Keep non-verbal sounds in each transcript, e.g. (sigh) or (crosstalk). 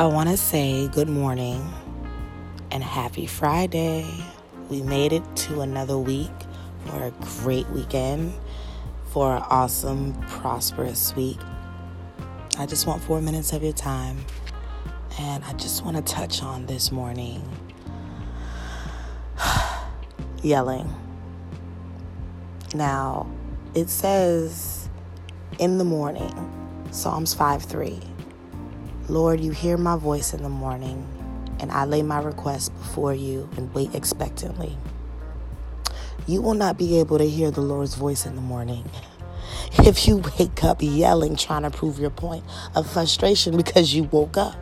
I want to say good morning and happy Friday. We made it to another week for a great weekend, for an awesome, prosperous week. I just want four minutes of your time, and I just want to touch on this morning (sighs) yelling. Now, it says in the morning, Psalms 5 3. Lord, you hear my voice in the morning, and I lay my request before you and wait expectantly. You will not be able to hear the Lord's voice in the morning if you wake up yelling, trying to prove your point of frustration because you woke up.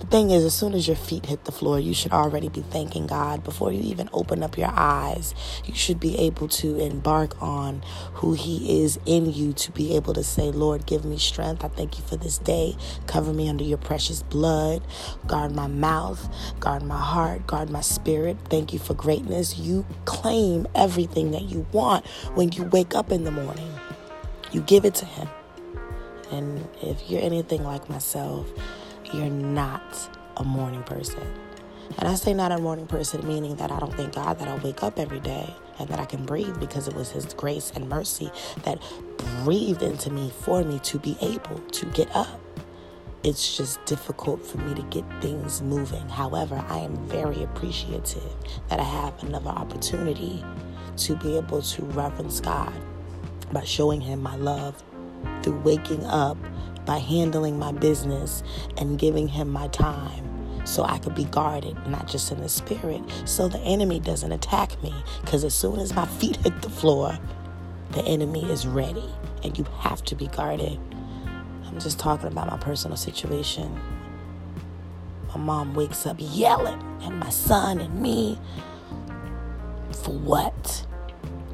The thing is, as soon as your feet hit the floor, you should already be thanking God before you even open up your eyes. You should be able to embark on who He is in you to be able to say, Lord, give me strength. I thank you for this day. Cover me under your precious blood. Guard my mouth, guard my heart, guard my spirit. Thank you for greatness. You claim everything that you want when you wake up in the morning, you give it to Him. And if you're anything like myself, you're not a morning person. And I say not a morning person, meaning that I don't thank God that I wake up every day and that I can breathe because it was His grace and mercy that breathed into me for me to be able to get up. It's just difficult for me to get things moving. However, I am very appreciative that I have another opportunity to be able to reverence God by showing Him my love through waking up by handling my business and giving him my time so I could be guarded, not just in the spirit, so the enemy doesn't attack me. Because as soon as my (laughs) feet hit the floor, the enemy is ready and you have to be guarded. I'm just talking about my personal situation. My mom wakes up yelling at my son and me. For what?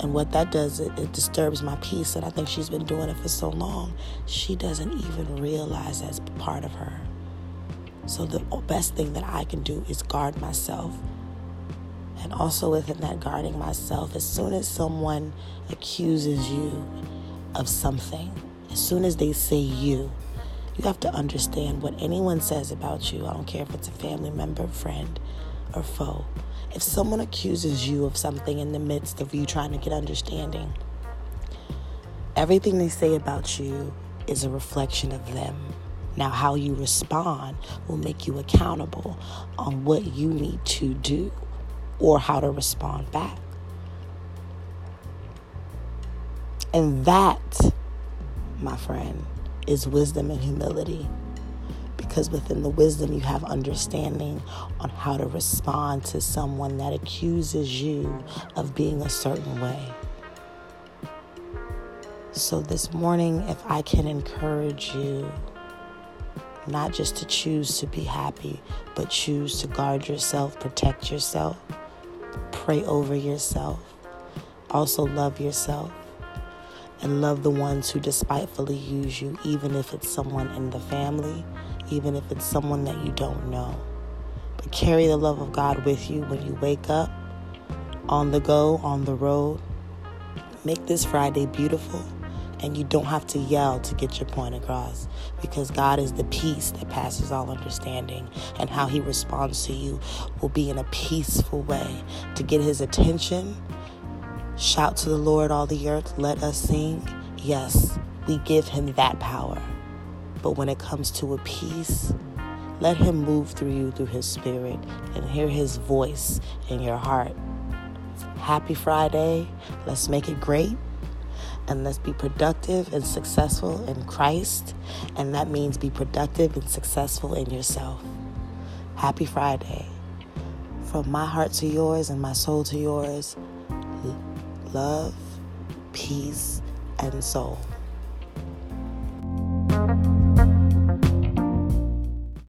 And what that does, it, it, disturbs my peace. And I think she's been doing it for so long, she doesn't even realize that's part of her. So the best thing that I can do is guard myself. And also within that guarding myself, as soon as someone accuses you of something, as soon as they say you, you have to understand what anyone says about you. I don't care if it's a family member, friend, or foe. If someone accuses you of something in the midst of you trying to get understanding, everything they say about you is a reflection of them. Now, how you respond will make you accountable on what you need to do or how to respond back. And that, my friend, is wisdom and humility because within the wisdom you have understanding on how to respond to someone that accuses you of being a certain way. So, this morning, if I can encourage you not just to choose to be happy, but choose to guard yourself, protect yourself, pray over yourself, also love yourself, and love the ones who despitefully use you, even if it's someone in the family even if it's someone that you don't know. But carry the love of God with you when you wake up, on the go, on the road. Make this Friday beautiful, and you don't have to yell to get your point across because God is the peace that passes all understanding, and how He responds to you will be in a peaceful way to get His attention. Shout to the Lord, all the earth, let us sing. Yes, we give Him that power. But when it comes to a peace, let Him move through you through His Spirit and hear His voice in your heart. Happy Friday. Let's make it great. And let's be productive and successful in Christ. And that means be productive and successful in yourself. Happy Friday. From my heart to yours and my soul to yours, love, peace, and soul.